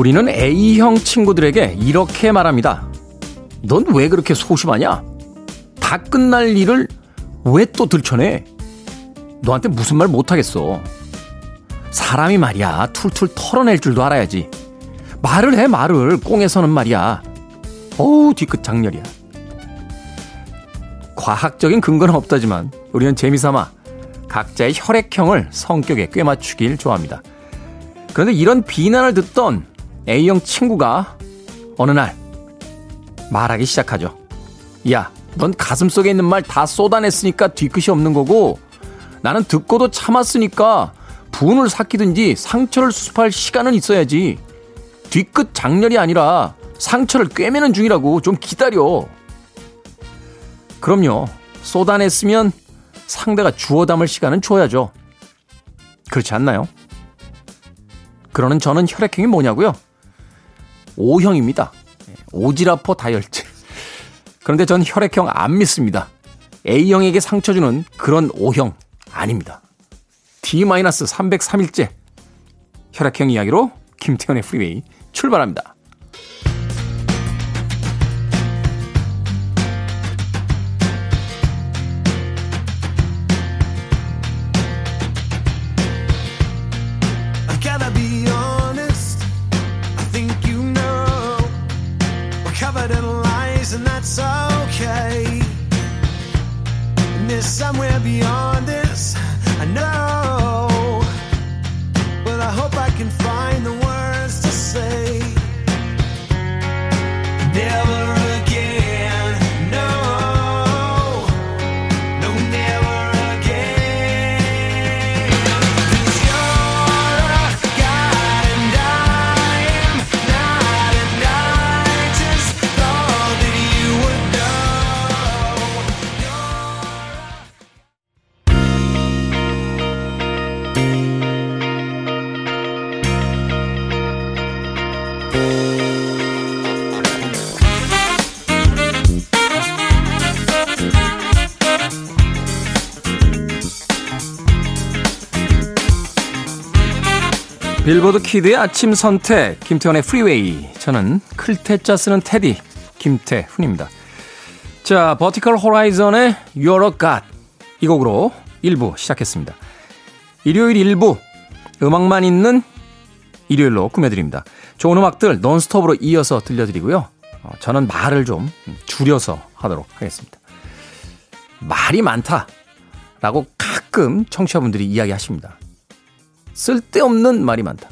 우리는 A형 친구들에게 이렇게 말합니다. 넌 왜 그렇게 소심하냐? 다 끝날 일을 왜 또 들춰내? 너한테 무슨 말 못하겠어. 사람이 말이야, 툴툴 털어낼 줄도 알아야지. 말을 해, 말을. 꽁에서는 말이야. 어우, 뒤끝 장렬이야. 과학적인 근거는 없다지만, 우리는 재미삼아 각자의 혈액형을 성격에 꿰맞추길 좋아합니다. 그런데 이런 비난을 듣던 A형 친구가 어느 날 말하기 시작하죠. 야, 넌 가슴 속에 있는 말 다 쏟아냈으니까 뒤끝이 없는 거고 나는 듣고도 참았으니까 분을 삭히든지 상처를 수습할 시간은 있어야지. 뒤끝 장렬이 아니라 상처를 꿰매는 중이라고 좀 기다려. 그럼요. 쏟아냈으면 상대가 주워 담을 시간은 줘야죠. 그렇지 않나요? 그러는 저는 혈액형이 뭐냐고요? O형입니다. 오지라퍼 다혈질. 그런데 전 혈액형 안 믿습니다. A형에게 상처 주는 그런 O형 아닙니다. D-303일째 혈액형 이야기로 김태현의 프리웨이 출발합니다. 빌보드 kid의 아침 선택, 김태훈의 Freeway. 저는 클 태짜 쓰는 태디, 김태훈입니다. 자, Vertical Horizon의 You're a God. 이 곡으로 1부 시작했습니다. 일요일 1부, 음악만 있는 일요일로 꾸며드립니다. 좋은 음악들 논스톱으로 이어서 들려드리고요. 어, 저는 말을 좀 줄여서 하도록 하겠습니다. 말이 많다. 라고 가끔 청취자분들이 이야기하십니다. 쓸데없는 말이 많다.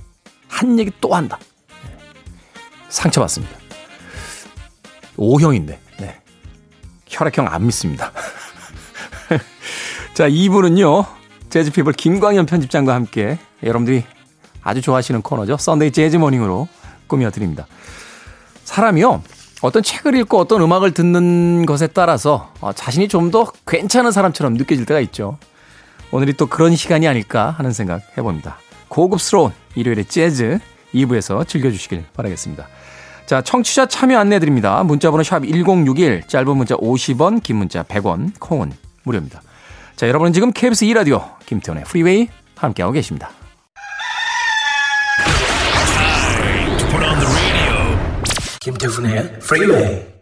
한 얘기 또 한다. 네. 상처받습니다. O형인데, 네. 혈액형 안 믿습니다. 자, 2부는요, 재즈피플 김광현 편집장과 함께 여러분들이 아주 좋아하시는 코너죠. Sunday Jazz Morning으로 꾸며드립니다. 사람이요, 어떤 책을 읽고 어떤 음악을 듣는 것에 따라서 어, 자신이 좀 더 괜찮은 사람처럼 느껴질 때가 있죠. 오늘이 또 그런 시간이 아닐까 하는 생각 해봅니다. 고급스러운 일요일의 재즈 2부에서 즐겨주시길 바라겠습니다. 자, 청취자 참여 안내 드립니다. 문자번호 샵 1061, 짧은 문자 50원, 긴 문자 100원, 콩은 무료입니다. 자, 여러분은 지금 KBS 2라디오 김태훈의 Freeway 함께하고 계십니다. 김태훈의 Freeway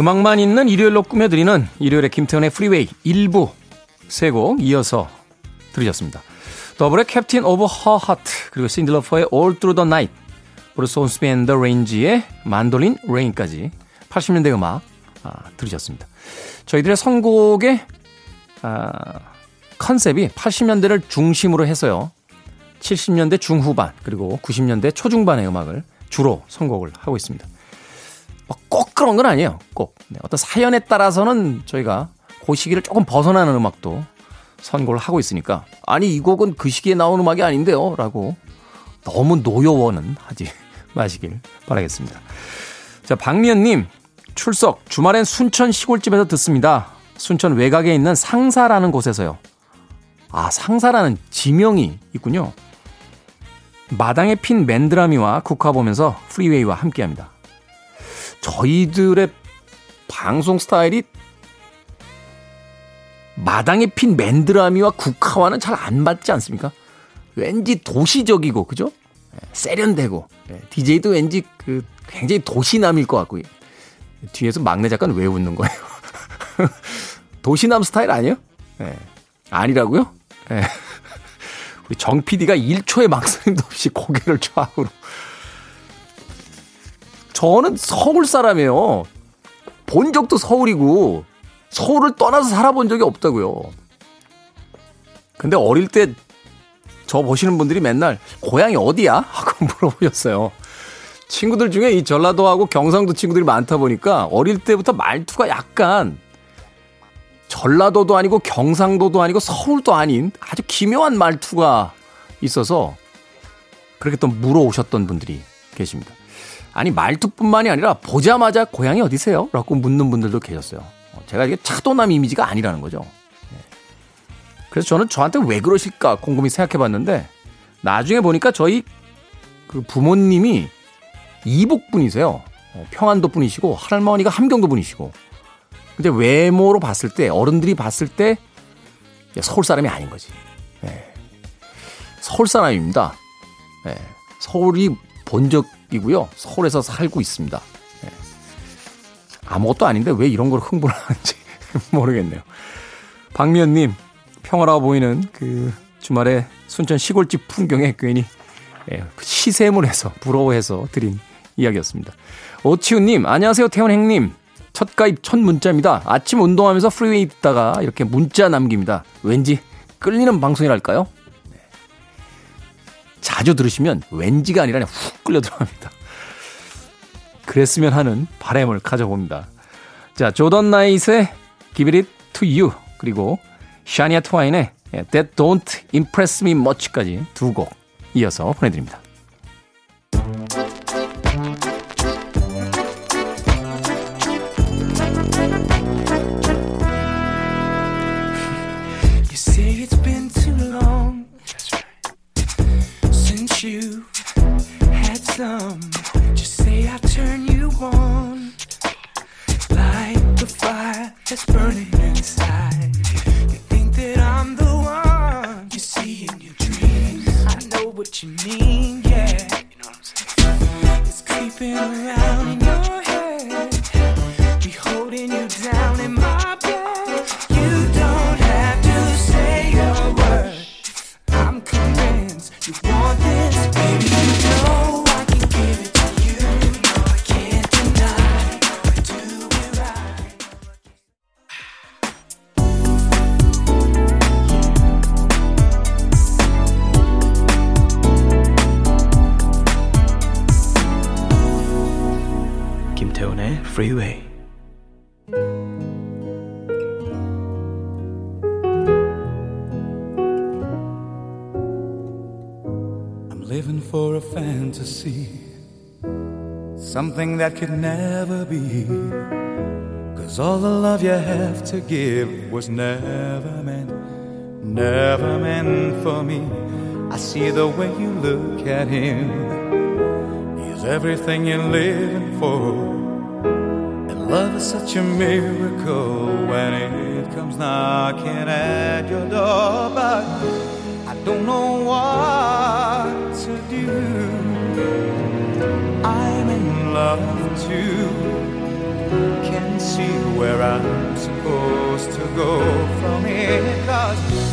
음악만 있는 일요일로 꾸며드리는 일요일의 김태훈의 Freeway 1부 세 곡 이어서 들으셨습니다. Double의 Captain of Her Heart 그리고 신디 로퍼의 All Through the Night Bruce Hornsby and the Range의 Mandolin Rain까지 80년대 음악 아, 들으셨습니다. 저희들의 선곡의 아, 컨셉이 80년대를 중심으로 해서요. 70년대 중후반 그리고 90년대 초중반의 음악을 주로 선곡을 하고 있습니다. 뭐꼭 그런 건 아니에요. 꼭. 네, 어떤 사연에 따라서는 저희가 그 시기를 조금 벗어나는 음악도 선곡을 하고 있으니까 아니 이 곡은 그 시기에 나온 음악이 아닌데요 라고 너무 노여워는 하지 마시길 바라겠습니다. 자 박미연님 출석 주말엔 순천 시골집에서 듣습니다. 순천 외곽에 있는 상사라는 곳에서요. 아 상사라는 지명이 있군요. 마당에 핀 맨드라미와 국화 보면서 프리웨이와 함께합니다. 저희들의 방송 스타일이 마당에 핀 맨드라미와 국화와는 잘 안 맞지 않습니까? 왠지 도시적이고 그죠? 예, 세련되고 DJ도 예, 왠지 그 굉장히 도시남일 것 같고 뒤에서 막내 작가는 왜 웃는 거예요? 도시남 스타일 아니에요? 네. 아니라고요? 네. 우리 정 PD가 1초의 망설임도 없이 고개를 좌우로 저는 서울 사람이에요. 본 적도 서울이고 서울을 떠나서 살아본 적이 없다고요. 근데 어릴 때 저 보시는 분들이 맨날 고향이 어디야? 하고 물어보셨어요. 친구들 중에 이 전라도하고 경상도 친구들이 많다 보니까 어릴 때부터 말투가 약간 전라도도 아니고 경상도도 아니고 서울도 아닌 아주 기묘한 말투가 있어서 그렇게 또 물어오셨던 분들이 계십니다. 아니 말투뿐만이 아니라 보자마자 고향이 어디세요? 라고 묻는 분들도 계셨어요. 어, 제가 이게 차도남 이미지가 아니라는 거죠. 네. 그래서 저는 저한테 왜 그러실까 곰곰이 생각해 봤는데 나중에 보니까 저희 그 부모님이 이북 분이세요. 어, 평안도 분이시고 할머니가 함경도 분이시고. 근데 외모로 봤을 때 어른들이 봤을 때 서울 사람이 아닌 거지. 네. 서울 사람입니다. 네. 서울이 본적 이고요. 서울에서 살고 있습니다. 네. 아무것도 아닌데 왜 이런 걸 흥분을 하는지 모르겠네요. 박미연님, 평화로워 보이는 그 주말에 순천 시골집 풍경에 괜히 예, 시샘을 해서 부러워해서 드린 이야기였습니다. 오치우님, 안녕하세요, 태훈행님. 첫 가입 첫 문자입니다. 아침 운동하면서 Freeway 듣다가 이렇게 문자 남깁니다. 왠지 끌리는 방송이랄까요? 자주 들으시면 왠지가 아니라 훅 끌려 들어갑니다. 그랬으면 하는 바램을 가져봅니다. 자, 조던 나이트의 Give It To You 그리고 샤니아 트와인의 That Don't Impress Me Much까지 두 곡 이어서 보내드립니다. that's burning inside. You think that I'm the one you see in your dreams. I know what you mean, yeah. You know what I'm saying? It's creeping around. Something that could never be. Cause all the love you have to give was never meant, never meant for me. I see the way you look at him. He's everything you're living for. And love is such a miracle when it comes knocking at your door, but I don't know what to do. In love too. can see where I'm supposed to go from here. Cause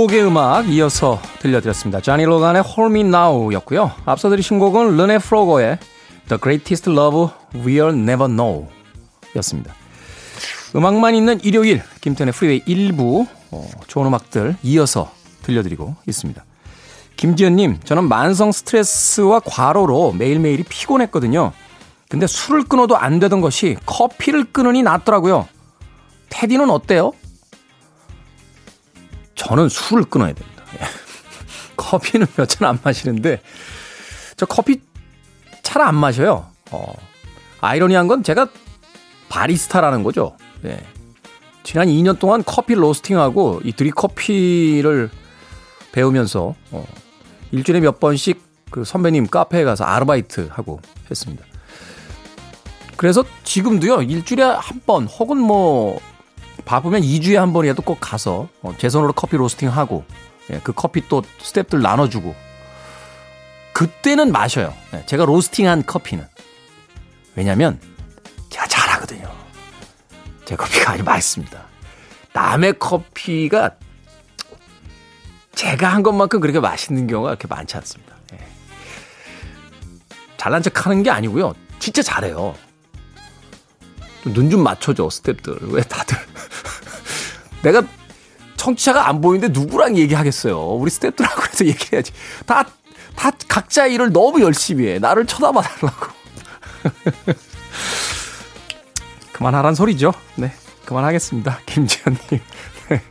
곡의 음악 이어서 들려드렸습니다. 자니 로간의 Hold Me Now 였고요. 앞서 들으신 곡은 르네 프로거의 The Greatest Love We'll Never Know 였습니다. 음악만 있는 일요일 김태훈의 Freeway 1부 어, 좋은 음악들 이어서 들려드리고 있습니다. 김지연님, 저는 만성 스트레스와 과로로 매일매일이 피곤했거든요. 근데 술을 끊어도 안 되던 것이 커피를 끊으니 낫더라고요. 테디는 어때요? 저는 술을 끊어야 됩니다. 예. 커피는 몇 잔 안 마시는데, 저 커피 잘 안 마셔요. 어, 아이러니한 건 제가 바리스타라는 거죠. 예. 지난 2년 동안 커피 로스팅하고 이 드립커피를 배우면서, 어, 일주일에 몇 번씩 그 선배님 카페에 가서 아르바이트 하고 했습니다. 그래서 지금도요, 일주일에 한 번, 혹은 뭐, 바쁘면 2주에 한 번이라도 꼭 가서 어, 제 손으로 커피 로스팅하고 예, 그 커피 또 스탭들 나눠주고 그때는 마셔요. 예, 제가 로스팅한 커피는 왜냐하면 제가 잘하거든요. 제 커피가 아주 맛있습니다. 남의 커피가 제가 한 것만큼 그렇게 맛있는 경우가 그렇게 많지 않습니다. 예. 잘난 척 하는 게 아니고요. 진짜 잘해요. 눈 좀 맞춰줘, 스탭들. 왜 다들. 내가 청취자가 안 보이는데 누구랑 얘기하겠어요. 우리 스탭들하고 해서 얘기해야지. 다, 다 각자 일을 너무 열심히 해. 나를 쳐다봐 달라고. 그만하란 소리죠. 네. 그만하겠습니다. 김지현님. 네.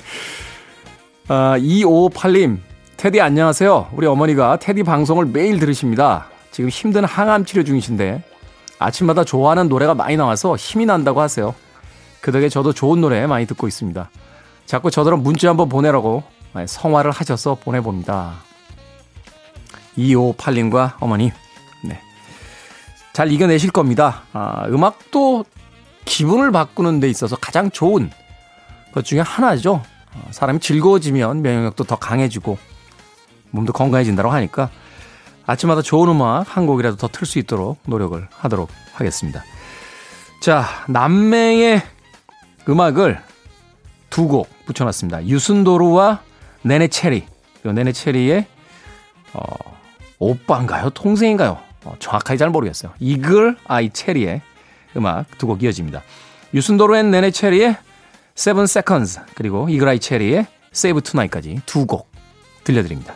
아, 2558님. 테디 안녕하세요. 우리 어머니가 테디 방송을 매일 들으십니다. 지금 힘든 항암 치료 중이신데 아침마다 좋아하는 노래가 많이 나와서 힘이 난다고 하세요. 그 덕에 저도 좋은 노래 많이 듣고 있습니다. 자꾸 저더러 문자 한번 보내라고 성화를 하셔서 보내봅니다. 2558님과 어머님, 네. 잘 이겨내실 겁니다. 아, 음악도 기분을 바꾸는 데 있어서 가장 좋은 것 중에 하나죠. 아, 사람이 즐거워지면 면역력도 더 강해지고 몸도 건강해진다고 하니까 아침마다 좋은 음악 한 곡이라도 더 틀 수 있도록 노력을 하도록 하겠습니다. 자, 남매의 음악을 두 곡 붙여놨습니다. 유순도루와 네네체리. 요 네네체리의, 어, 오빠인가요? 동생인가요? 어, 정확하게 잘 모르겠어요. 이글 아이 체리의 음악 두 곡 이어집니다. 유순도루 앤 네네체리의 Seven Seconds 그리고 이글 아이 체리의 Save Tonight까지 두 곡 들려드립니다.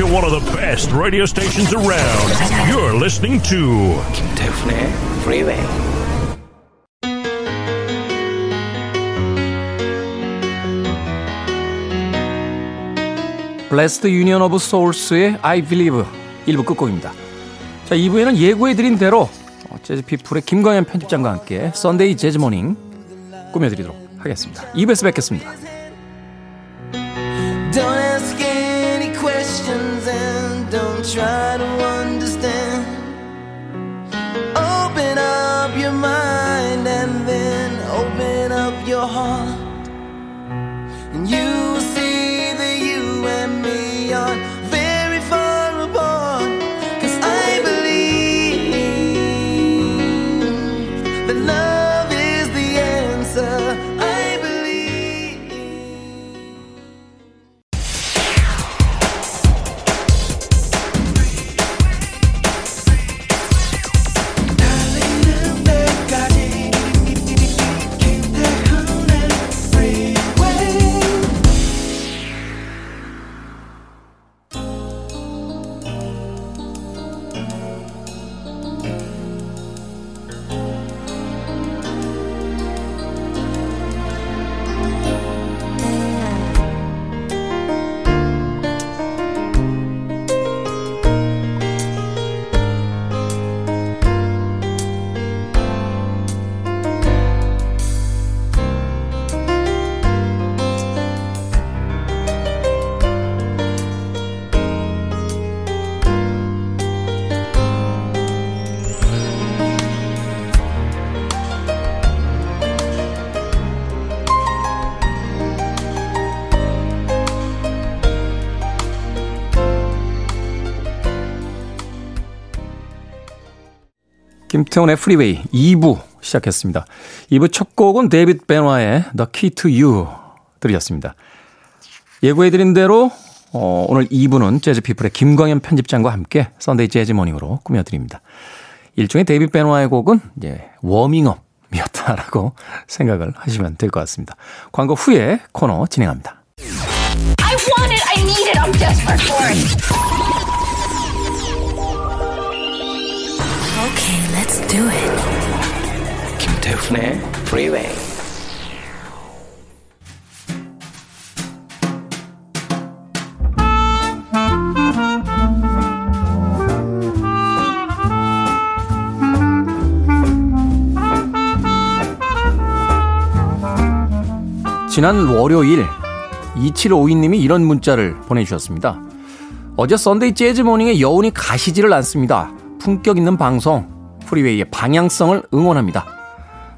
to one of the best radio stations around. You're listening to 김태훈의 Freeway. Blessid Union of Souls의 I Believe 1부 끝곡입니다. 자, 2부에는 예고해드린 대로 어, 재즈 피플의 김광현 편집장과 함께 Sunday Jazz Morning 꾸며드리도록 하겠습니다. 2부에서 뵙겠습니다. 김태훈의 Freeway 2부 시작했습니다. 2부 첫 곡은 데이빗 베너의 The Key to You 들으셨습니다. 예고해드린 대로 어, 오늘 2부는 재즈피플의 김광현 편집장과 함께 Sunday Jazz Morning으로 꾸며드립니다. 일종의 데이빗 베너의 곡은 이제 워밍업이었다라고 생각을 하시면 될 것 같습니다. 광고 후에 코너 진행합니다. Okay, let's do it. 김태훈의 Freeway. 지난 월요일 2752님이 이런 문자를 보내주셨습니다. 어제 Sunday Jazz Morning에 여운이 가시지를 않습니다. 품격 있는 방송 Freeway의 방향성을 응원합니다.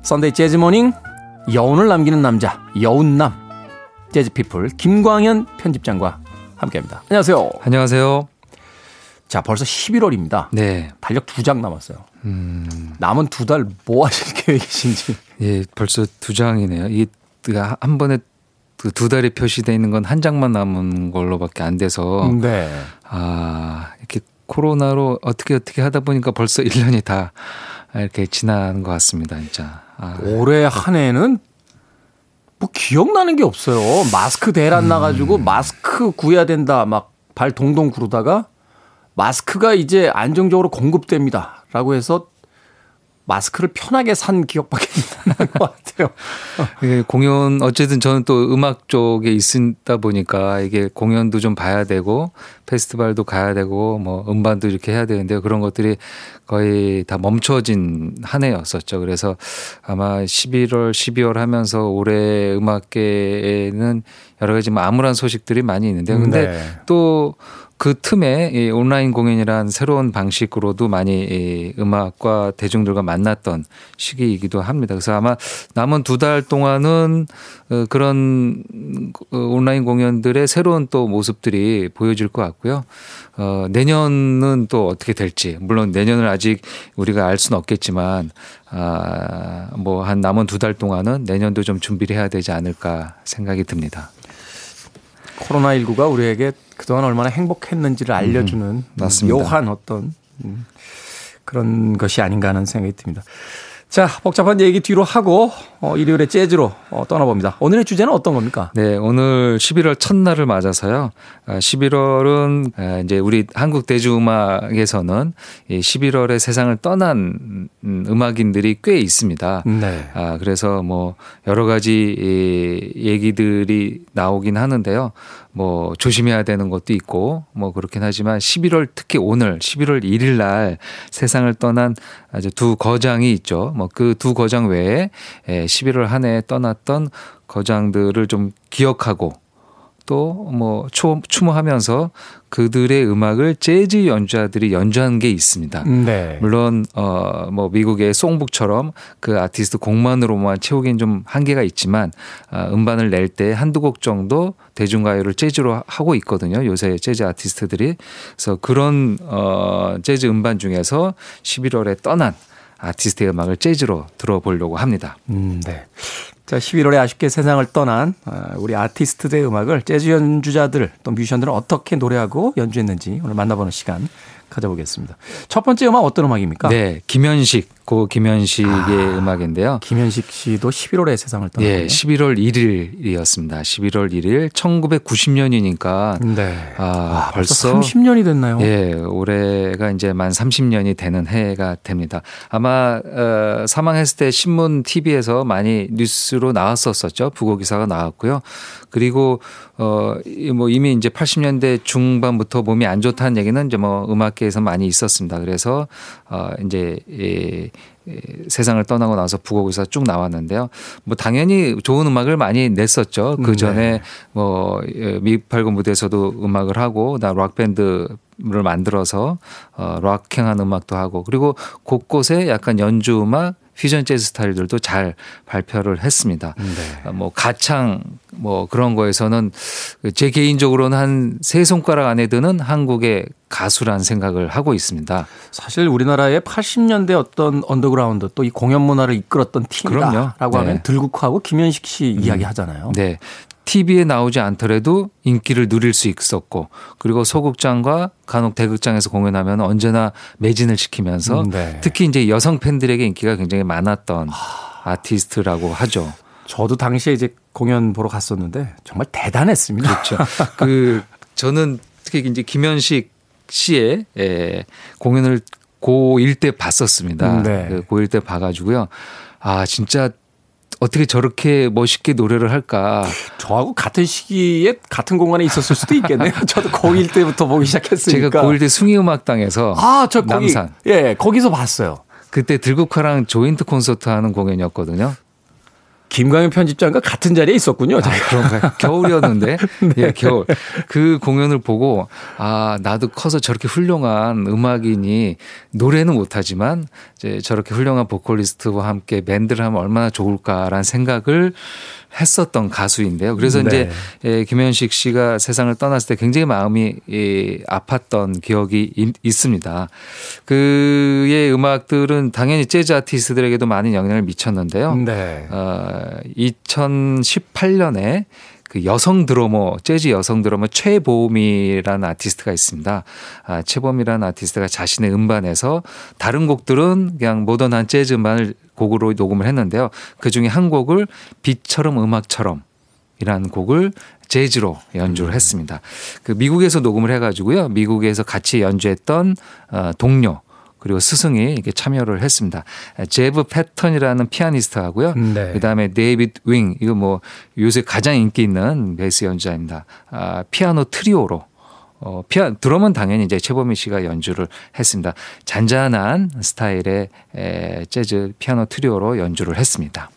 Sunday Jazz Morning 여운을 남기는 남자 여운남 재즈피플 김광현 편집장과 함께합니다. 안녕하세요. 안녕하세요. 자 벌써 11월입니다. 네. 달력 두 장 남았어요. 남은 두 달 뭐 하실 계획이신지. 예, 벌써 두 장이네요. 이게 한 번에 그두 달이 표시되어 있는 건 한 장만 남은 걸로밖에 안 돼서 네. 아, 이렇게 코로나로 어떻게 어떻게 하다 보니까 벌써 1년이 다 이렇게 지나는 것 같습니다, 진짜. 아, 올해 한 해는 뭐 기억나는 게 없어요. 마스크 대란 나가지고 마스크 구해야 된다 막 발 동동 구르다가 마스크가 이제 안정적으로 공급됩니다. 라고 해서 마스크를 편하게 산 기억밖에 안 나는 것 같아요. 이게 공연 어쨌든 저는 또 음악 쪽에 있다 보니까 이게 공연도 좀 봐야 되고 페스티벌도 가야 되고 뭐 음반도 이렇게 해야 되는데 그런 것들이 거의 다 멈춰진 한 해였었죠. 그래서 아마 11월, 12월 하면서 올해 음악계에는 여러 가지 뭐 암울한 소식들이 많이 있는데 근데 네. 또 그 틈에 이 온라인 공연이란 새로운 방식으로도 많이 이 음악과 대중들과 만났던 시기이기도 합니다. 그래서 아마 남은 두 달 동안은 어, 그런 어, 온라인 공연들의 새로운 또 모습들이 보여질 것 같고요. 어, 내년은 또 어떻게 될지 물론 내년을 아직 우리가 알 수는 없겠지만 아, 뭐 한 남은 두 달 동안은 내년도 좀 준비를 해야 되지 않을까 생각이 듭니다. 코로나19가 우리에게 그동안 얼마나 행복했는지를 알려주는 음. 묘한 어떤 음, 그런 것이 아닌가 하는 생각이 듭니다. 자, 복잡한 얘기 뒤로 하고 어, 일요일에 재즈로 어, 떠나봅니다. 오늘의 주제는 어떤 겁니까? 네, 오늘 11월 첫날을 맞아서요. 아, 11월은 아, 이제 우리 한국 대중음악에서는 이 11월에 세상을 떠난 음, 음악인들이 꽤 있습니다. 네. 아, 그래서 뭐 여러 가지 이 얘기들이 나오긴 하는데요. 뭐 조심해야 되는 것도 있고 뭐 그렇긴 하지만 11월 특히 오늘 11월 1일 날 세상을 떠난 아주 두 거장이 있죠. 뭐 그 두 거장 외에 에, 11월 한 해 떠났던 거장들을 좀 기억하고 또 뭐 추모하면서 그들의 음악을 재즈 연주자들이 연주한 게 있습니다. 네. 물론 어뭐 미국의 송북처럼 그 아티스트 곡만으로만 채우기는 좀 한계가 있지만 아, 음반을 낼 때 한두 곡 정도 대중가요를 재즈로 하고 있거든요. 요새 재즈 아티스트들이 그래서 그런 어 재즈 음반 중에서 11월에 떠난 아티스트의 음악을 재즈로 들어보려고 합니다. 음, 네. 자, 11월에 아쉽게 세상을 떠난 아, 우리 아티스트들의 음악을 재즈 연주자들 또 뮤지션들은 어떻게 노래하고 연주했는지 오늘 만나보는 시간 가져보겠습니다. 첫 번째 음악 어떤 음악입니까? 네, 김현식, 고 김현식의 음악인데요. 김현식 씨도 11월에 세상을 떠났군요. 예, 11월 1일이었습니다. 11월 1일 1990년이니까 네. 아, 벌써 벌써 30년이 됐나요? 예, 올해가 이제 만 30년이 되는 해가 됩니다. 아마 어, 사망했을 때 신문 TV에서 많이 뉴스로 나왔었었죠. 부고 기사가 나왔고요. 그리고 어뭐 이미 이제 80년대 중반부터 몸이 안 좋다는 얘기는 이제 뭐 음악계에서 많이 있었습니다. 그래서 어 이제 이이 세상을 떠나고 나서 기사 쭉 나왔는데요. 뭐 당연히 좋은 음악을 많이 냈었죠. 그 전에 네. 뭐 미팔구 무대에서도 음악을 하고 나락 밴드 를 만들어서 어 락행한 음악도 하고 그리고 곳곳에 약간 연주 음악 퓨전 재즈 스타일들도 잘 발표를 했습니다. 네. 어, 뭐 가창 뭐 그런 거에서는 제 개인적으로는 한 세 손가락 안에 드는 한국의 가수란 생각을 하고 있습니다. 사실 우리나라의 80년대 어떤 언더그라운드 또 이 공연 문화를 이끌었던. 팀이다라고 네. 하면 들국화하고 김현식 씨 이야기 하잖아요. 네. TV에 나오지 않더라도 인기를 누릴 수 있었고 그리고 소극장과 간혹 대극장에서 공연하면 언제나 매진을 시키면서 음, 네. 특히 이제 여성 팬들에게 인기가 굉장히 많았던 아티스트라고 하죠. 저도 당시에 이제 공연 보러 갔었는데 정말 대단했습니다. 그렇죠. 그 저는 특히 이제 김현식 씨의 에, 공연을 고1 때 봤었습니다. 음, 네. 그 고1 때 봐가지고요. 아 진짜 어떻게 저렇게 멋있게 노래를 할까. 저하고 같은 시기에 같은 공간에 있었을 수도 있겠네요. 저도 고1 때부터 보기 시작했으니까. 제가 고1 때 숭이음악당에서 아, 저 거기 남산 예, 거기서 봤어요. 그때 들국화랑 조인트 콘서트 하는 공연이었거든요. 김광현 편집장과 같은 자리에 있었군요. 아, 제가. 그런가요? 겨울이었는데. 네. 예, 겨울. 그 공연을 보고 아, 나도 커서 저렇게 훌륭한 음악인이 노래는 못하지만 이제 저렇게 훌륭한 보컬리스트와 함께 밴드를 하면 얼마나 좋을까라는 생각을 했었던 가수인데요. 그래서 네. 이제 예, 김현식 씨가 세상을 떠났을 때 굉장히 마음이 예, 아팠던 기억이 있- 있습니다. 그의 음악들은 당연히 재즈 아티스트들에게도 많은 영향을 미쳤는데요. 네. 어, 2018년에 그 여성 드러머, 재즈 여성 드러머 최보미라는 아티스트가 있습니다. 아, 최보미라는 아티스트가 자신의 음반에서 다른 곡들은 그냥 모던한 재즈 음반을 곡으로 녹음을 했는데요. 그 중에 한 곡을 비처럼 음악처럼 이라는 곡을 재즈로 연주를 했습니다. 그 미국에서 녹음을 해가지고요. 미국에서 같이 연주했던 어, 동료 그리고 스승이 이렇게 참여를 했습니다. 제브 패튼이라는 피아니스트하고요. 네. 그다음에 데이비드 웡 이거 뭐 요새 가장 인기 있는 베이스 연주자입니다. 아, 피아노 트리오로 어, 피아 드럼은 당연히 이제 최보미 씨가 연주를 했습니다. 잔잔한 스타일의 에, 재즈 피아노 트리오로 연주를 했습니다.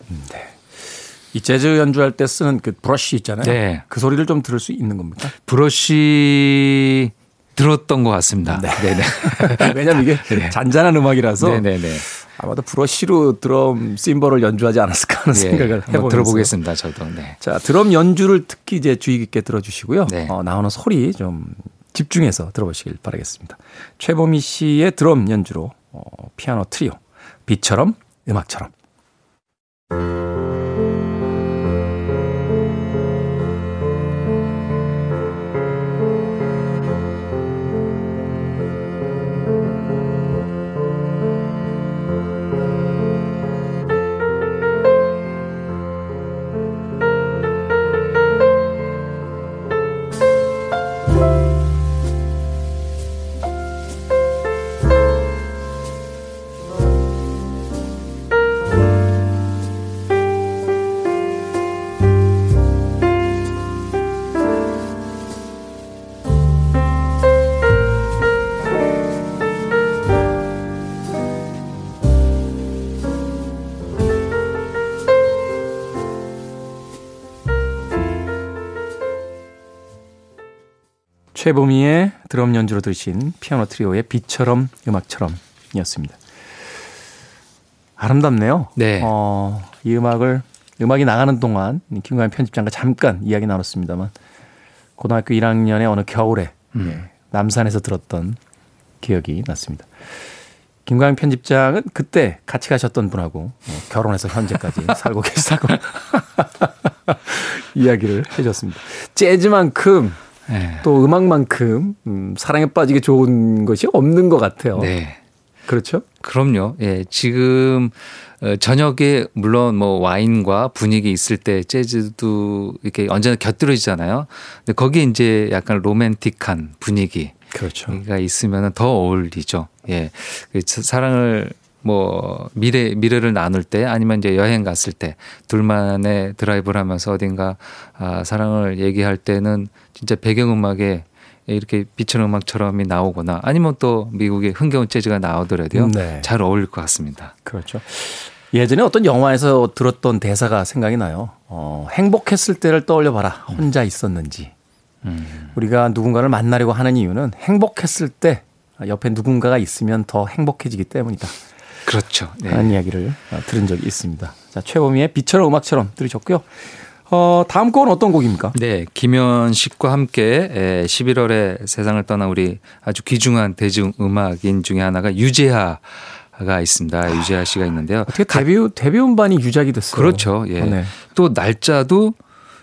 이 재즈 연주할 때 쓰는 그 브러쉬 있잖아요. 네. 그 소리를 좀 들을 수 있는 겁니까? 브러쉬 들었던 것 같습니다. 네. 네 왜냐면 이게 네. 잔잔한 음악이라서 네네네. 아마도 브러쉬로 드럼 심벌을 연주하지 않았을까 하는 생각을 예, 한번 해보면서 들어보겠습니다. 저도. 네. 자 드럼 연주를 특히 이제 주의 깊게 들어주시고요. 네. 어, 나오는 소리 좀 집중해서 들어보시길 바라겠습니다. 최보미 씨의 드럼 연주로 어, 피아노 트리오 빛처럼 음악처럼 최보미의 드럼 연주로 들으신 피아노 트리오의 빛처럼 음악처럼이었습니다. 아름답네요. 네. 어, 이 음악을 음악이 나가는 동안 김광현 편집장과 잠깐 이야기 나눴습니다만 고등학교 1학년의 어느 겨울에 예, 남산에서 들었던 기억이 났습니다. 김광현 편집장은 그때 같이 가셨던 분하고 어, 결혼해서 현재까지 살고 계시다고 이야기를 해줬습니다. 재즈만큼 네. 또 음악만큼 음, 사랑에 빠지게 좋은 것이 없는 것 같아요. 네. 그렇죠? 그럼요. 예. 지금 어, 저녁에 물론 뭐 와인과 분위기 있을 때 재즈도 이렇게 언제나 곁들여지잖아요. 근데 거기에 이제 약간 로맨틱한 분위기 그렇죠. 가 있으면 더 어울리죠. 예. 그 사랑을 뭐 미래 미래를 나눌 때 아니면 이제 여행 갔을 때 둘만의 드라이브를 하면서 어딘가 아, 사랑을 얘기할 때는 진짜 배경 음악에 이렇게 빛의 음악처럼이 나오거나 아니면 또 미국의 흥겨운 재즈가 나오더라도요. 네. 잘 어울릴 것 같습니다. 그렇죠. 예전에 어떤 영화에서 들었던 대사가 생각이 나요. 어, 행복했을 때를 떠올려 봐라. 혼자 있었는지. 우리가 누군가를 만나려고 하는 이유는 행복했을 때 옆에 누군가가 있으면 더 행복해지기 때문이다. 그렇죠. 네. 하는 이야기를 어, 들은 적이 있습니다. 자, 최범위의 빛처럼 음악처럼 들으셨고요. 어, 다음 곡은 어떤 곡입니까? 네, 김현식과 함께 에, 11월에 세상을 떠난 우리 아주 귀중한 대중 음악인 중에 하나가 유재하 가 있습니다. 유재하 씨가 있는데요. 어떻게 데뷔 데뷔 음반이 유작이 됐어요? 그렇죠. 예. 어, 네. 또 날짜도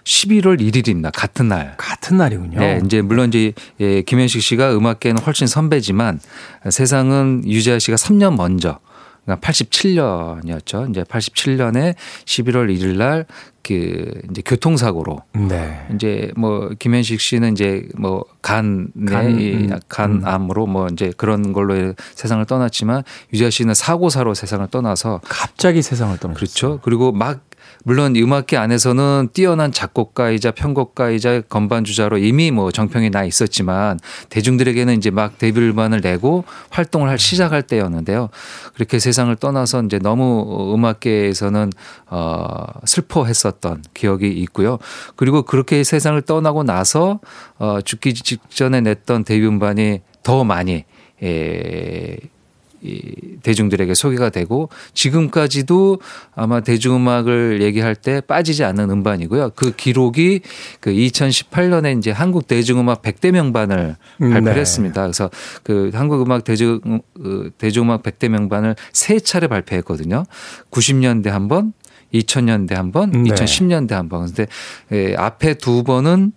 11월 1일입니다. 같은 날. 같은 날이군요. 네, 이제 물론 이제 예, 김현식 씨가 음악계는 훨씬 선배지만 세상은 유재하 씨가 3년 먼저 그러니까 87년이었죠. 이제 87년에 11월 1일 날 그 이제 교통사고로 네. 이제 뭐 김현식 씨는 이제 뭐 간의 간, 이 음, 간암으로 뭐 이제 그런 걸로 세상을 떠났지만 유재하 씨는 사고사로 세상을 떠나서 갑자기 세상을 떠났어요. 그렇죠. 그리고 막 물론 이 음악계 안에서는 뛰어난 작곡가이자 편곡가이자 건반 주자로 이미 뭐 정평이 나 있었지만 대중들에게는 이제 막 데뷔 음반을 내고 활동을 할 시작할 때였는데요. 그렇게 세상을 떠나서 이제 너무 음악계에서는 어 슬퍼했었던 기억이 있고요. 그리고 그렇게 세상을 떠나고 나서 어 죽기 직전에 냈던 데뷔 음반이 더 많이 에, 이 대중들에게 소개가 되고 지금까지도 아마 대중음악을 얘기할 때 빠지지 않는 음반이고요. 그 기록이 그 2018년에 이제 한국 대중음악 100대 명반을 음, 발표를 네. 했습니다. 그래서 그 한국 음악 대중 어, 대중음악 100대 명반을 세 차례 발표했거든요. 90년대 한 번, 2000년대 한 번, 네. 2010년대 한 번. 근데 에, 앞에 두 번은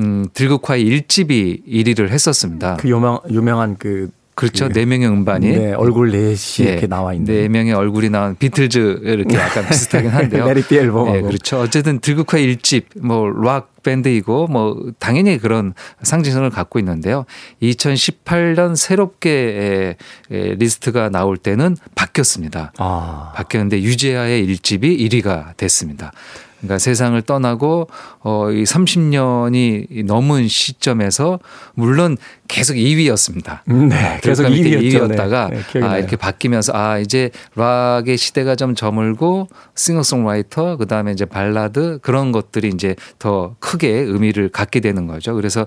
음, 들국화의 1집이 1위를 했었습니다. 그 유명 유명한 그 그렇죠. 그- 네 명의 음반이 네, 얼굴 넷이 예, 이렇게 나와 있는 네 명의 얼굴이 나온 비틀즈 이렇게 약간 비슷하긴 한데요. 메리티 앨범하고. 네, 그렇죠. 어쨌든 들국화 일집 뭐 락 밴드이고 뭐 당연히 그런 상징성을 갖고 있는데요. 2018년 새롭게 리스트가 나올 때는 바뀌었습니다. 아. 바뀌었는데 유재하의 일집이 1위가 됐습니다. 그러니까 세상을 떠나고 어 이 30년이 넘은 시점에서 물론 계속 2위였습니다. 네, 계속 2위였죠. 네. 였다가 네, 기억이 아. 이렇게 바뀌면서 아 이제 락의 시대가 좀 저물고 싱어송라이터 그다음에 이제 발라드 그런 것들이 이제 더 크게 의미를 갖게 되는 거죠. 그래서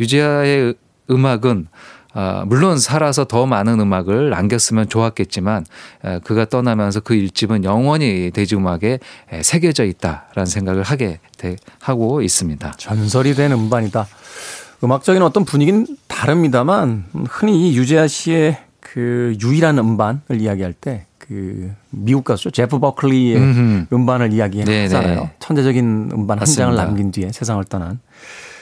유재하의 음악은 아, 물론 살아서 더 많은 음악을 남겼으면 좋았겠지만 에, 그가 떠나면서 그 일집은 영원히 대중음악에 에, 새겨져 있다라는 생각을 하게 돼- 하고 있습니다. 전설이 된 음반이다. 음악적인 어떤 분위기는 다릅니다만 흔히 이 유재하 씨의 그 유일한 음반을 이야기할 때 그 미국 가수 제프 버클리의 음흠. 음반을. 이야기하잖아요. 천재적인 음반 한 장을 맞습니다. 남긴 뒤에 세상을 떠난.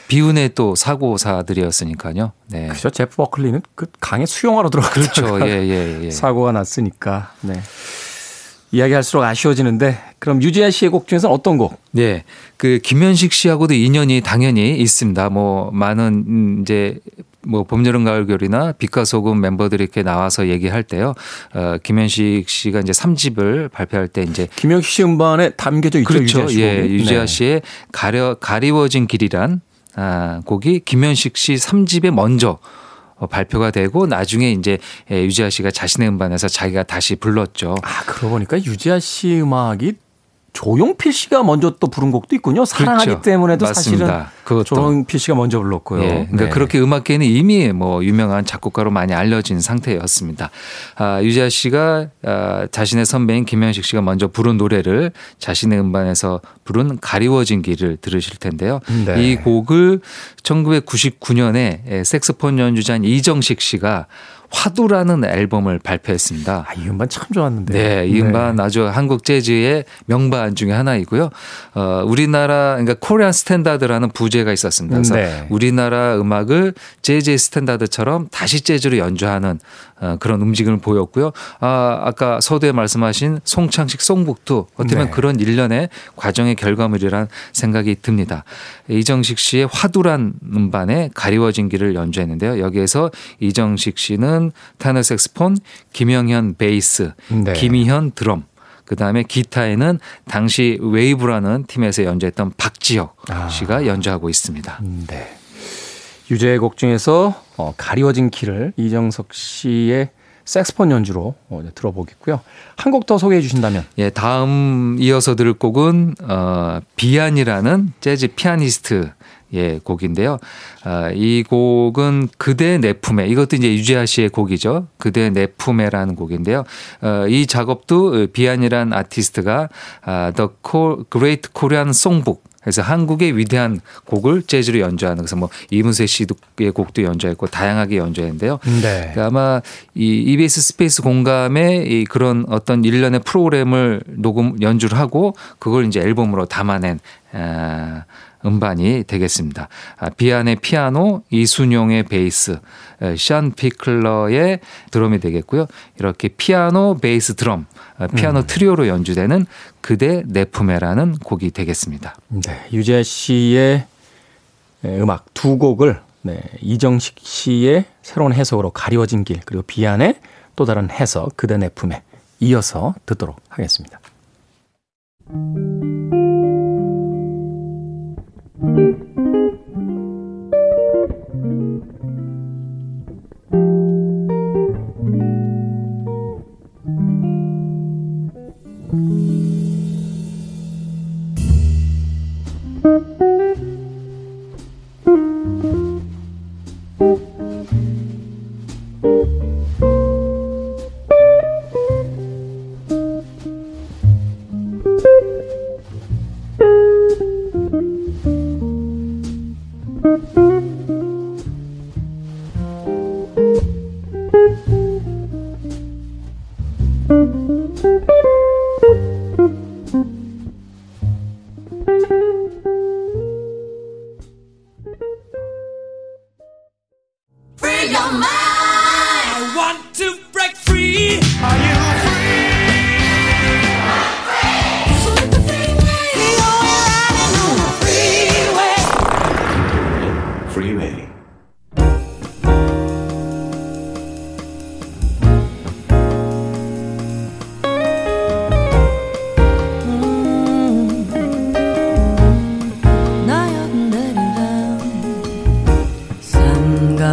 비운의 또 사고사들이었으니까요. 네. 그죠? 제프 버클리는 그 강에 수영하러 들어갔다가 그렇죠. 예, 예, 예. 사고가 났으니까. 네. 이야기할수록 아쉬워지는데 그럼 유재하 씨의 곡 중에서는 어떤 곡? 네. 그 김현식 씨하고도 인연이 당연히 있습니다. 뭐 많은 음, 이제 뭐 봄, 여름, 가을, 겨울이나 빛과 소금 멤버들이 이렇게 나와서 얘기할 때요. 어, 김현식 씨가 이제 3집을 발표할 때 이제 김영희 씨 음반에 담겨져 있죠. 그렇죠. 유재하 씨 예. 유재하 네. 씨의 가려 가리워진 길이란 아, 곡이 김현식 씨 3집에 먼저 어, 발표가 되고 나중에 이제 예, 유재하 씨가 자신의 음반에서 자기가 다시 불렀죠. 아, 그러고 보니까 유재하 씨 음악이 조용필 씨가 먼저 또 부른 곡도 있군요. 사랑하기 그렇죠. 때문에도 맞습니다. 사실은 그것도. 조용필 씨가 먼저 불렀고요. 예, 그러니까 네. 그렇게 음악계는 이미 뭐 유명한 작곡가로 많이 알려진 상태였습니다. 아, 유재하 씨가 아, 자신의 선배인 김현식 씨가 먼저 부른 노래를 자신의 음반에서 부른 가리워진 길을 들으실 텐데요. 네. 이 곡을 1999년에 색스폰 연주자인 이정식 씨가 화두라는 앨범을 발표했습니다. 아, 이 음반 참 좋았는데. 네, 이 음반 아주 한국 재즈의 명반 중에 하나이고요. 어, 우리나라 그러니까 Korean Standard라는 부제가 있었습니다. 그래서 네. 우리나라 음악을 재즈의 스탠다드처럼 다시 재즈로 연주하는 어, 그런 움직임을 보였고요. 아, 아까 서두에 말씀하신 송창식 songbook도 어떻게 보면 네. 그런 일련의 과정의 결과물이란 생각이 듭니다. 이정식 씨의 화두란 음반에 가리워진 길을 연주했는데요. 여기에서 이정식 씨는 테너 색스폰, 김영현 베이스, 네. 김희현 드럼, 그 다음에 기타에는 당시 웨이브라는 팀에서 연주했던 박지혁 아. 씨가 연주하고 있습니다. 네. 유재하의 곡 중에서 어, 가리워진 길을 이정식 씨의 색스폰 연주로 어, 들어보겠고요. 한 곡 더 소개해 주신다면. 예, 다음 이어서 들을 곡은 어, 비안이라는 재즈 피아니스트의 예, 곡인데요. 아, 이 곡은 그대 내 품에 이것도 이제 유재하 씨의 곡이죠. 그대 내 품에라는 곡인데요. 어, 이 작업도 비안이란 아티스트가 아, The Great Korean Songbook 그래서 한국의 위대한 곡을 재즈로 연주하는 그래서 뭐 이문세 씨의 곡도 연주했고 다양하게 연주했는데요. 네. 그러니까 아마 이 EBS 스페이스 공감의 이 그런 어떤 일련의 프로그램을 녹음 연주를 하고 그걸 이제 앨범으로 담아낸 아, 음반이 되겠습니다. 아, 비안의 피아노, 이순용의 베이스, 에, 션 피클러의 드럼이 되겠고요. 이렇게 피아노, 베이스, 드럼, 아, 피아노 트리오로 연주되는 그대 내 품에라는 곡이 되겠습니다. 네, 유재하 씨의 음악 두 곡을 네, 이정식 씨의 새로운 해석으로 가리워진 길 그리고 비안의 또 다른 해석 그대 내 품에 이어서 듣도록 하겠습니다.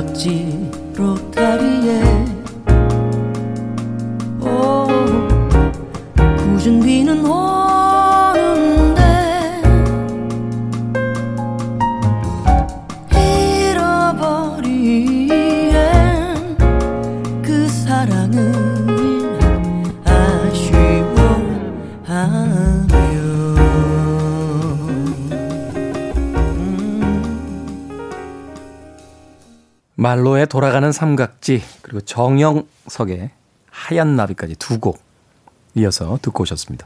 삼각지로 다리에 말로에 돌아가는 삼각지 그리고 정영석의 하얀 나비까지 두 곡 이어서 듣고 오셨습니다.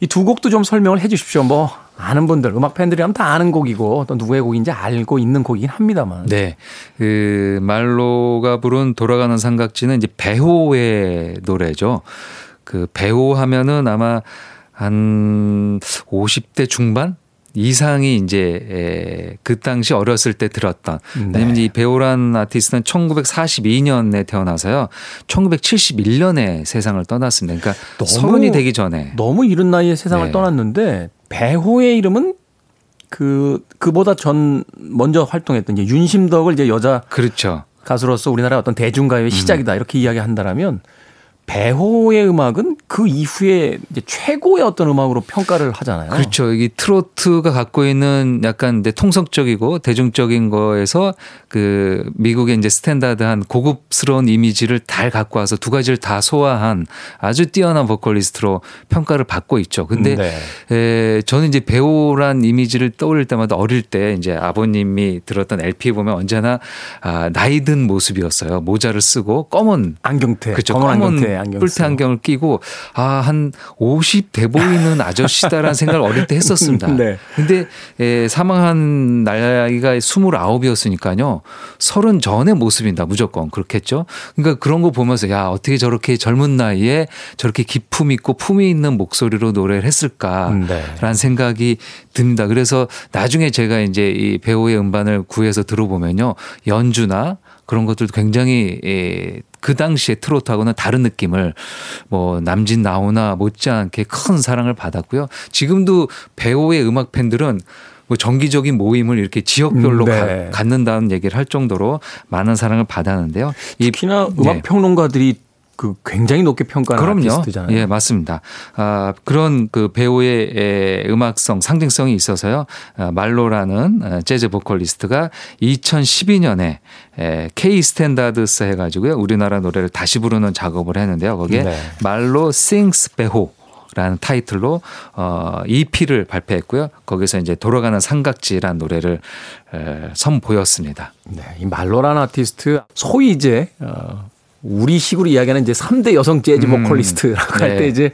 이 두 곡도 좀 설명을 해 주십시오. 뭐 아는 분들 음악 팬들이라면 다 아는 곡이고 또 누구의 곡인지 알고 있는 곡이긴 합니다만. 네. 그 말로가 부른 돌아가는 삼각지는 이제 배호의 노래죠. 그 배호 하면은 아마 한 50대 중반 이상이 이제 에, 그 당시 어렸을 때 들었던 왜냐면 이 배우란 아티스트는 1942년에 태어나서요. 1971년에 세상을 떠났습니다. 그러니까 너무- 서른이 되기 전에 너무 이른 나이에 세상을 네. 떠났는데 배호의 이름은 그 그보다 전 먼저 활동했던 이제 윤심덕을 이제 여자 그렇죠. 가수로서 우리나라의 어떤 대중가요의 시작이다 이렇게 이야기한다라면 배호의 음악은 그 이후에 최고의 어떤 음악으로 평가를 하잖아요. 그렇죠. 이 트로트가 갖고 있는 약간 이제 통성적이고 대중적인 거에서 그 미국의 이제 스탠다드한 고급스러운 이미지를 잘 갖고 와서 두 가지를 다 소화한 아주 뛰어난 보컬리스트로 평가를 받고 있죠. 근데 네. 에, 저는 이제 배우란 이미지를 떠올릴 때마다 어릴 때 이제 아버님이 들었던 LP 에 보면 언제나 아, 나이 든 모습이었어요. 모자를 쓰고 검은 안경테, 그렇죠. 검은 검은 안경테, 안경 뿔테. 안경을 끼고 아, 한 50돼 보이는 아저씨다라는 생각을 어릴 때 했었습니다. 네. 근데 에, 사망한 나이가 29이었으니까요. 서른 전의 모습이다. 무조건 그렇겠죠. 그러니까 그런 거 보면서 야, 어떻게 저렇게 젊은 나이에 저렇게 기품 있고 품이 있는 목소리로 노래를 했을까라는 네. 생각이 듭니다. 그래서 나중에 제가 이제 이 배우의 음반을 구해서 들어보면요. 연주나 그런 것들도 굉장히 예, 그 당시에 트로트하고는 다른 느낌을 뭐 남진 나오나 못지않게 큰 사랑을 받았고요. 지금도 배호의 음악 팬들은 뭐 정기적인 모임을 이렇게 지역별로 음, 네. 가- 갖는다는 얘기를 할 정도로 많은 사랑을 받았는데요. 이 특히나 네. 음악 평론가들이 그 굉장히 높게 평가하는 그럼요. 아티스트잖아요. 예, 맞습니다. 아, 그런 그 배호의 에, 음악성, 상징성이 있어서요. 아, 말로라는 어, 재즈 보컬리스트가 2012년에 에, K Standards 해가지고요. 우리나라 노래를 다시 부르는 작업을 했는데요. 거기에 네. 말로 sings 배호. 라는 타이틀로 어 EP를 발표했고요. 거기서 이제 돌아가는 삼각지라는 노래를 에, 선보였습니다. 네, 이 말로라는 아티스트 소위 이제 어, 우리 식으로 이야기하는 이제 3대 여성 재즈 음, 보컬리스트라고 할때 네. 이제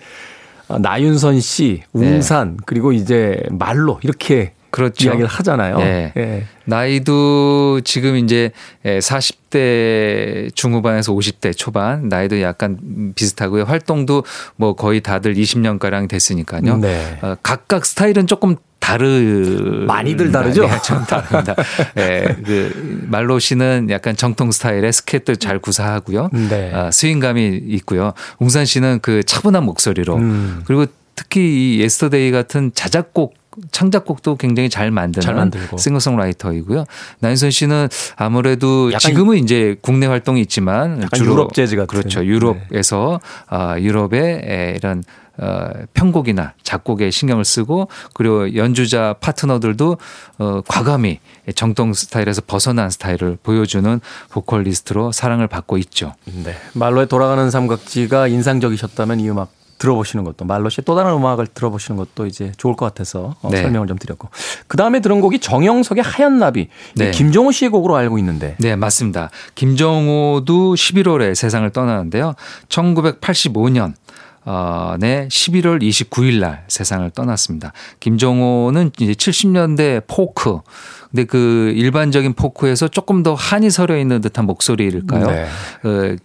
어, 나윤선 씨, 웅산 그리고 이제 말로 이렇게 그렇죠. 이야기를 하잖아요. 예. 예. 나이도 지금 이제 40대 중후반에서 50대 초반 나이도 약간 비슷하고요. 활동도 뭐 거의 다들 20년 가량 됐으니까요. 네. 어, 각각 스타일은 조금 다르 많이들 다르죠? 네, 좀 다릅니다. 예, 그 말로 씨는 약간 정통 스타일의 스캣 잘 구사하고요. 네. 아, 스윙감이 있고요. 웅산 씨는 그 차분한 목소리로 음. 그리고 특히 이 Yesterday 같은 자작곡 창작곡도 굉장히 잘 만드는 잘 만들고. 싱어송라이터이고요. 나윤선 씨는 아무래도 지금은 이제 국내 활동이 있지만 약간 유럽 재즈 같은. 그렇죠. 네. 유럽에서 아, 유럽의 에, 이런 어, 편곡이나 작곡에 신경을 쓰고 그리고 연주자 파트너들도 어, 과감히 정통 스타일에서 벗어난 스타일을 보여주는 보컬리스트로 사랑을 받고 있죠. 네. 말로의 돌아가는 삼각지가 인상적이셨다면 이 음악 들어보시는 것도 말로 씨의 또 다른 음악을 들어보시는 것도 이제 좋을 것 같아서 어, 네. 설명을 좀 드렸고 그 다음에 들은 곡이 정영석의 하얀 나비 네. 김종호 씨의 곡으로 알고 있는데 네, 맞습니다. 김정호도 11월에 세상을 떠나는데요. 1985년 어, 네, 11월 29일 날 세상을 떠났습니다. 김정호는 이제 70년대 포크. 근데 그 일반적인 포크에서 조금 더 한이 서려 있는 듯한 목소리일까요? 네. 어,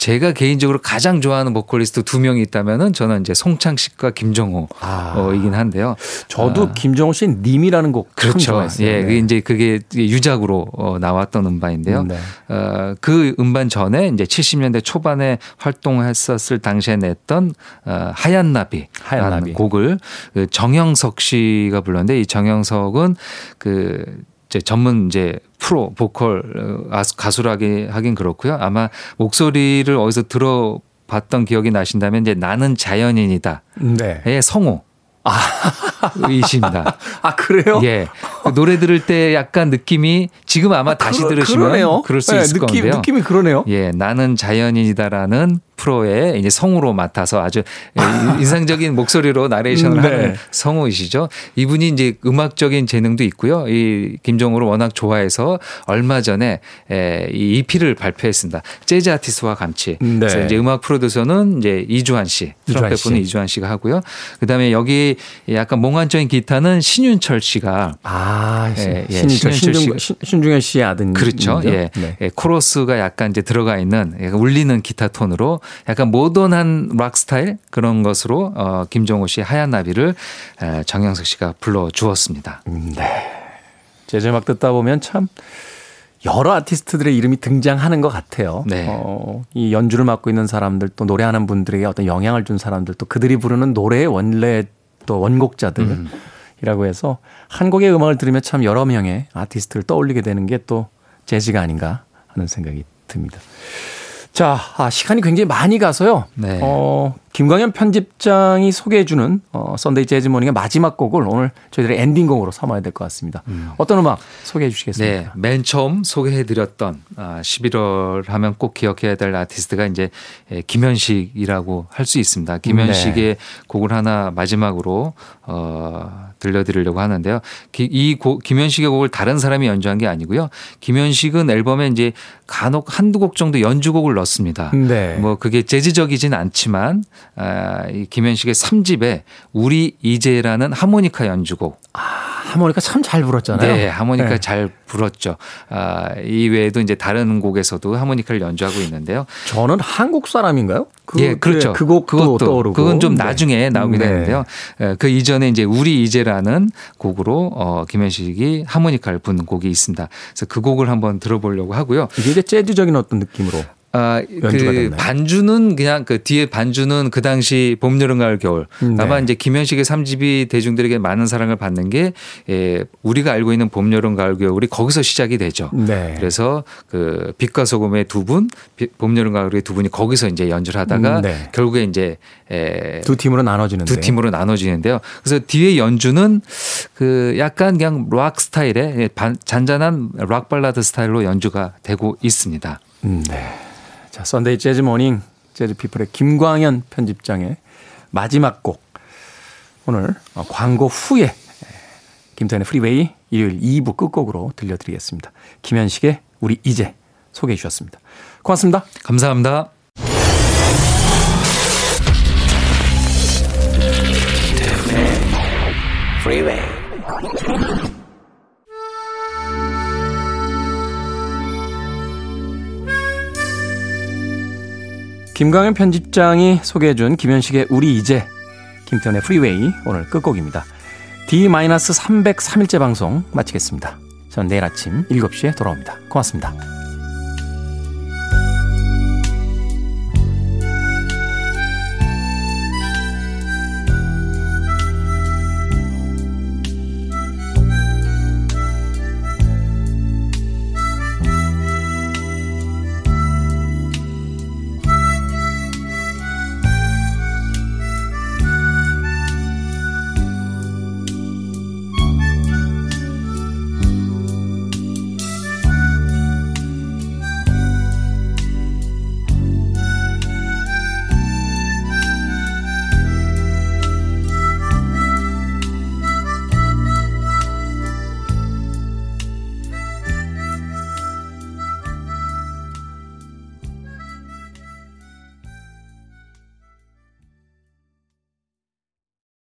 제가 개인적으로 가장 좋아하는 보컬리스트 두 명이 있다면은 저는 이제 송창식과 김정호이긴 아. 한데요. 저도 아. 김종호 씨의 님이라는 곡참 그렇죠. 좋아했어요. 예, 네. 이제 그게 유작으로 어, 나왔던 음반인데요. 네. 어, 그 음반 전에 이제 70년대 초반에 활동했었을 당시에 냈던 어, 하얀 나비라는 하얀 나비. 곡을 그 정영석 씨가 불렀는데 이 정영석은 그 이제 전문 이제 프로 보컬 어, 가수- 가수라기 하긴 그렇고요. 아마 목소리를 어디서 들어 봤던 기억이 나신다면 이제 나는 자연인이다의 네. 성우. 이십니다. 아 그래요? 예. 그 노래 들을 때 약간 느낌이 지금 아마 다시 그러- 들으시면 그러네요. 그럴 수 네, 있을 느낌, 건데요. 느낌이 그러네요. 예, 나는 자연인이다라는 프로의 이제 성우로 맡아서 아주 인상적인 목소리로 나레이션을 네. 하는 성우이시죠. 이분이 이제 음악적인 재능도 있고요. 이 김정호를 워낙 좋아해서 얼마 전에 에, 이 EP를 발표했습니다. 재즈 아티스트와 감치. 네. 그래서 이제 음악 프로듀서는 이제 이주환 씨, 트럼펫 씨. 분은 이주환 씨가 하고요. 그다음에 여기 약간 몽환적인 기타는 신윤철 씨가 아, 예, 예, 신윤철 신중, 신, 신중현 씨의 아들. 그렇죠. 예. 네. 예, 코러스가 약간 이제 들어가 있는 약간 울리는 기타 톤으로 약간 모던한 락 스타일 그런 것으로 어, 김정호 씨의 하얀 나비를 에, 정영석 씨가 불러 주었습니다. 네. 재즈 음악 듣다 보면 참 여러 아티스트들의 이름이 등장하는 것 같아요. 네. 어, 이 연주를 맡고 있는 사람들 또 노래하는 분들에게 어떤 영향을 준 사람들 또 그들이 부르는 노래의 원래 또 원곡자들이라고 해서 한 곡의 음악을 들으면 참 여러 명의 아티스트를 떠올리게 되는 게 또 재즈가 아닌가 하는 생각이 듭니다. 자, 아, 시간이 굉장히 많이 가서요. 네. 어, 김광현 편집장이 소개해주는 어, Sunday Jazz Morning의 마지막 곡을 오늘 저희들의 엔딩곡으로 삼아야 될 것 같습니다. 어떤 음악 소개해 주시겠습니까? 네, 맨 처음 소개해드렸던 아, 11월 하면 꼭 기억해야 될 아티스트가 이제 에, 김현식이라고 할 수 있습니다. 김현식의 곡을 하나 마지막으로 어, 들려드리려고 하는데요. 기- 이 곡, 김현식의 곡을 다른 사람이 연주한 게 아니고요. 김현식은 앨범에 이제 간혹 한두 곡 정도 연주곡을 넣습니다. 네. 뭐 그게 재즈적이진 않지만 아, 이 김현식의 3집에 우리 이제라는 하모니카 연주곡 하모니카 참 잘 불었잖아요. 네, 하모니카 네. 잘 불었죠. 아, 이 외에도 이제 다른 곡에서도 하모니카를 연주하고 있는데요. 저는 한국 사람인가요? 그, 예, 그렇죠. 그 곡도 그것도, 떠오르고. 그건 좀 네. 나중에 나오긴 네. 했는데요. 에, 그 이전에 이제 우리 이제라는 곡으로 어, 김현식이 하모니카를 부는 곡이 있습니다. 그래서 그 곡을 한번 들어보려고 하고요. 이게 이제 재즈적인 어떤 느낌으로. 아, 그? 반주는 그냥 그 뒤에 반주는 그 당시 봄, 여름, 가을, 겨울. 음, 네. 아마 이제 김현식의 삼집이 대중들에게 많은 사랑을 받는 게 예, 우리가 알고 있는 봄, 여름, 가을, 겨울이 거기서 시작이 되죠. 네. 그래서 그 빛과 소금의 두 분, 비- 봄, 여름, 가을의 두 분이 거기서 이제 연주를 하다가 음, 네. 결국에 이제 에, 두 팀으로 나눠지는데. 두 팀으로 나눠지는데요. 그래서 뒤에 연주는 그 약간 그냥 락 스타일의 예, 반- 잔잔한 락 발라드 스타일로 연주가 되고 있습니다. 음, 네. 자, Sunday Jazz Morning 재즈 피플의 김광현 편집장의 마지막 곡. 오늘 어, 광고 후에 에, 김태현의 프리웨이 일요일 2부 끝곡으로 들려드리겠습니다. 김현식의 우리 이제 소개해 주셨습니다. 고맙습니다. 감사합니다. Freeway. 김광현 편집장이 소개해준 김현식의 우리 이제 김태현의 프리웨이 오늘 끝곡입니다. D-303일째 방송 마치겠습니다. 전 내일 아침 7시에 돌아옵니다. 고맙습니다.